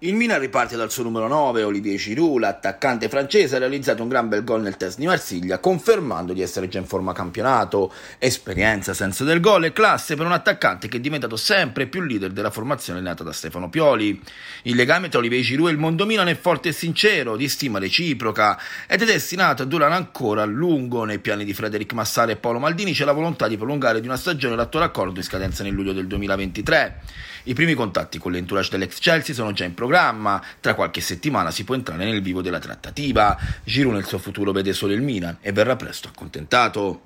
Il Milan riparte dal suo numero 9, Olivier Giroud, l'attaccante francese ha realizzato un gran bel gol nel test di Marsiglia, confermando di essere già in forma campionato. Esperienza, senso del gol e classe per un attaccante che è diventato sempre più leader della formazione allenata da Stefano Pioli. Il legame tra Olivier Giroud e il mondo Milan è forte e sincero, di stima reciproca, ed è destinato a durare ancora a lungo. Nei piani di Frederic Massara e Paolo Maldini c'è la volontà di prolungare di una stagione l'attuale accordo in scadenza nel luglio del 2023. I primi contatti con l'entourage dell'ex Chelsea sono già in programma, tra qualche settimana si può entrare nel vivo della trattativa. Giroud nel suo futuro vede solo il Milan e verrà presto accontentato.